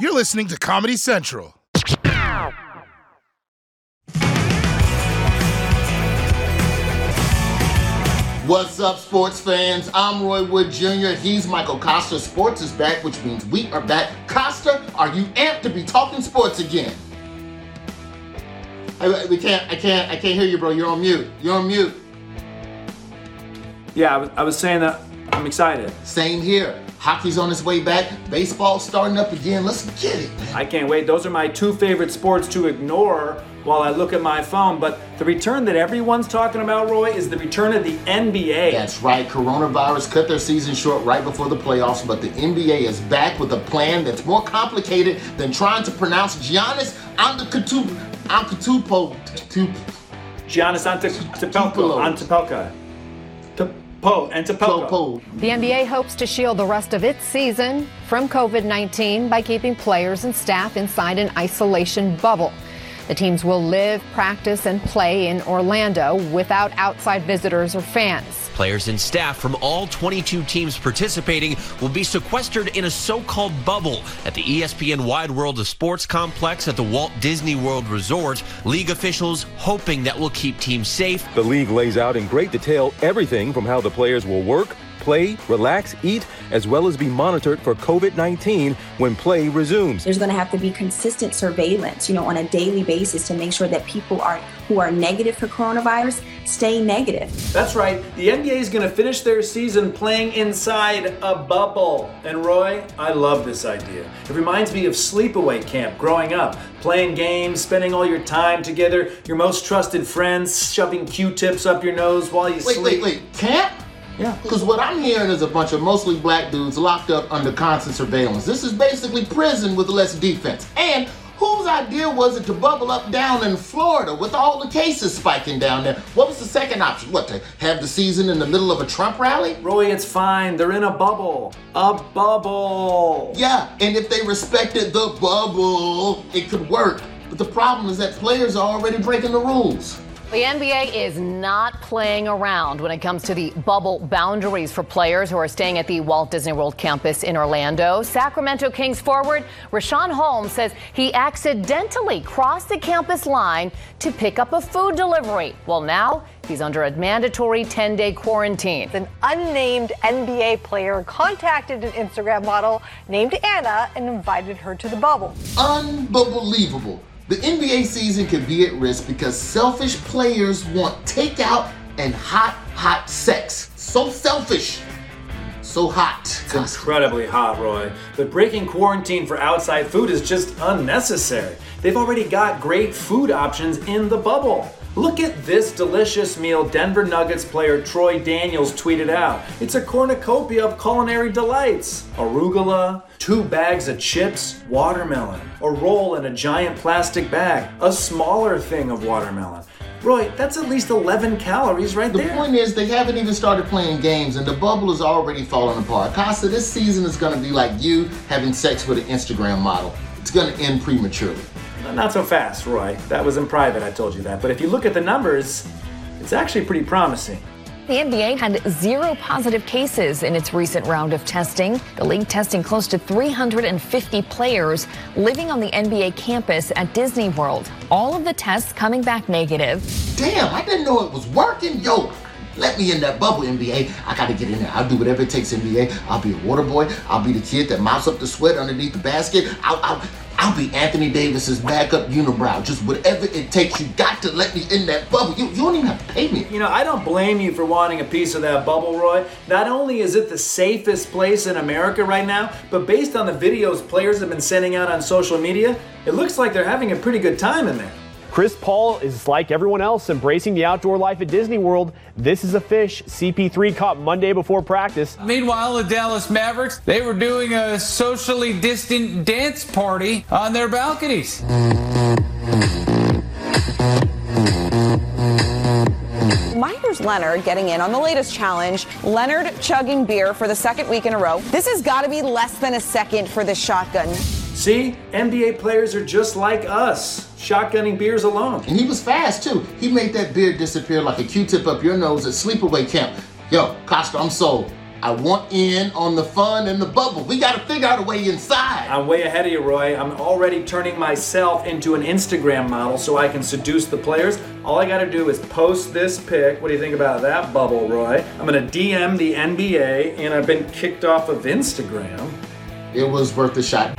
You're listening to Comedy Central. What's up, sports fans? I'm Roy Wood Jr. He's Michael Kosta. Sports is back, which means we are back. Kosta, are you amped to be talking sports again? I, we can't. I can't. I can't hear you, bro. You're on mute. You're on mute. Yeah, I was, I was saying that I'm excited. Same here. Hockey's on its way back. Baseball's starting up again. Let's get it. I can't wait. Those are my two favorite sports to ignore while I look at my phone. But the return that everyone's talking about, Roy, is the return of the NBA. That's right. Coronavirus cut their season short right before the playoffs, but the NBA is back with a plan that's more complicated than trying to pronounce Giannis Antetokounmpo. Antetokounmpo. Giannis Antetokounmpo. Antetokounmpo. Po and Antetokounmpo. The NBA hopes to shield the rest of its season from COVID 19 by keeping players and staff inside an isolation bubble. The teams will live, practice, and play in Orlando without outside visitors or fans. Players and staff from all 22 teams participating will be sequestered in a so called bubble at the ESPN Wide World of Sports complex at the Walt Disney World Resort. League officials hoping that will keep teams safe. The league lays out in great detail everything from how the players will work play, relax, eat, as well as be monitored for COVID 19 when play resumes. There's going to have to be consistent surveillance, you know, on a daily basis to make sure that people are who are negative for coronavirus stay negative. That's right. The NBA is going to finish their season playing inside a bubble. And Roy, I love this idea. It reminds me of sleepaway camp growing up, playing games, spending all your time together, your most trusted friends, shoving Q-tips up your nose while you Wait, sleep. wait, wait. Wait. Camp? Yeah. Because what I'm hearing is a bunch of mostly black dudes locked up under constant surveillance. This is basically prison with less defense. And whose idea was it to bubble up down in Florida with all the cases spiking down there? What was the second option? What, to have the season in the middle of a Trump rally? Roy, it's fine. They're in a bubble. A bubble. Yeah, and if they respected the bubble, it could work. But the problem is that players are already breaking the rules. The NBA is not playing around when it comes to the bubble boundaries for players who are staying at the Walt Disney World campus in Orlando. Sacramento Kings forward Richaun Holmes says he accidentally crossed the campus line to pick up a food delivery. Well, now he's under a mandatory 10 day quarantine. An unnamed NBA player contacted an Instagram model named Anna and invited her to the bubble. Unbelievable. The NBA season could be at risk because selfish players want takeout and hot, hot sex. So selfish. So hot. It's incredibly hot, Roy. But breaking quarantine for outside food is just unnecessary. They've already got great food options in the bubble. Look at this delicious meal Denver Nuggets player Troy Daniels tweeted out. It's a cornucopia of culinary delights arugula, two bags of chips, watermelon, a roll in a giant plastic bag, a smaller thing of watermelon. Roy, that's at least 11 calories right The there. point is, they haven't even started playing games, and the bubble is already falling apart. Kosta, this season is going to be like you having sex with an Instagram model. It's going to end prematurely. Not so fast, Roy. That was in private, I told you that. But if you look at the numbers, it's actually pretty promising. The NBA had zero positive cases in its recent round of testing. The league testing close to 350 players living on the NBA campus at Disney World. All of the tests coming back negative. Damn, I didn't know it was working. Yo, let me in that bubble, NBA. I gotta get in there. I'll do whatever it takes, NBA. I'll be a water boy. I'll be the kid that mops up the sweat underneath the basket. I'll, I'll, I'll be Anthony Davis's backup unibrow. Just whatever it takes. You got to let me in that bubble. You, you don't even have to pay me. You know, I don't blame you for wanting a piece of that bubble, Roy. Not only is it the safest place in America right now, but based on the videos players have been sending out on social media, it looks like they're having a pretty good time in there. Chris Paul is like everyone else embracing the outdoor life at Disney World. This is a fish CP3 caught Monday before practice. Meanwhile, the Dallas Mavericks, they were doing a socially distant dance party on their balconies. Meyers Leonard getting in on the latest challenge. Leonard chugging beer for the second week in a row. This has got to be less than a second for this shotgun. See, NBA players are just like us, shotgunning beers alone. And he was fast too. He made that beard disappear like a Q-tip up your nose at sleepaway camp. Yo, Kosta, I'm sold. I want in on the fun and the bubble. We got to figure out a way inside. I'm way ahead of you, Roy. I'm already turning myself into an Instagram model so I can seduce the players. All I got to do is post this pic. What do you think about that bubble, Roy? I'm to DM the NBA, and I've been kicked off of Instagram. It was worth a shot.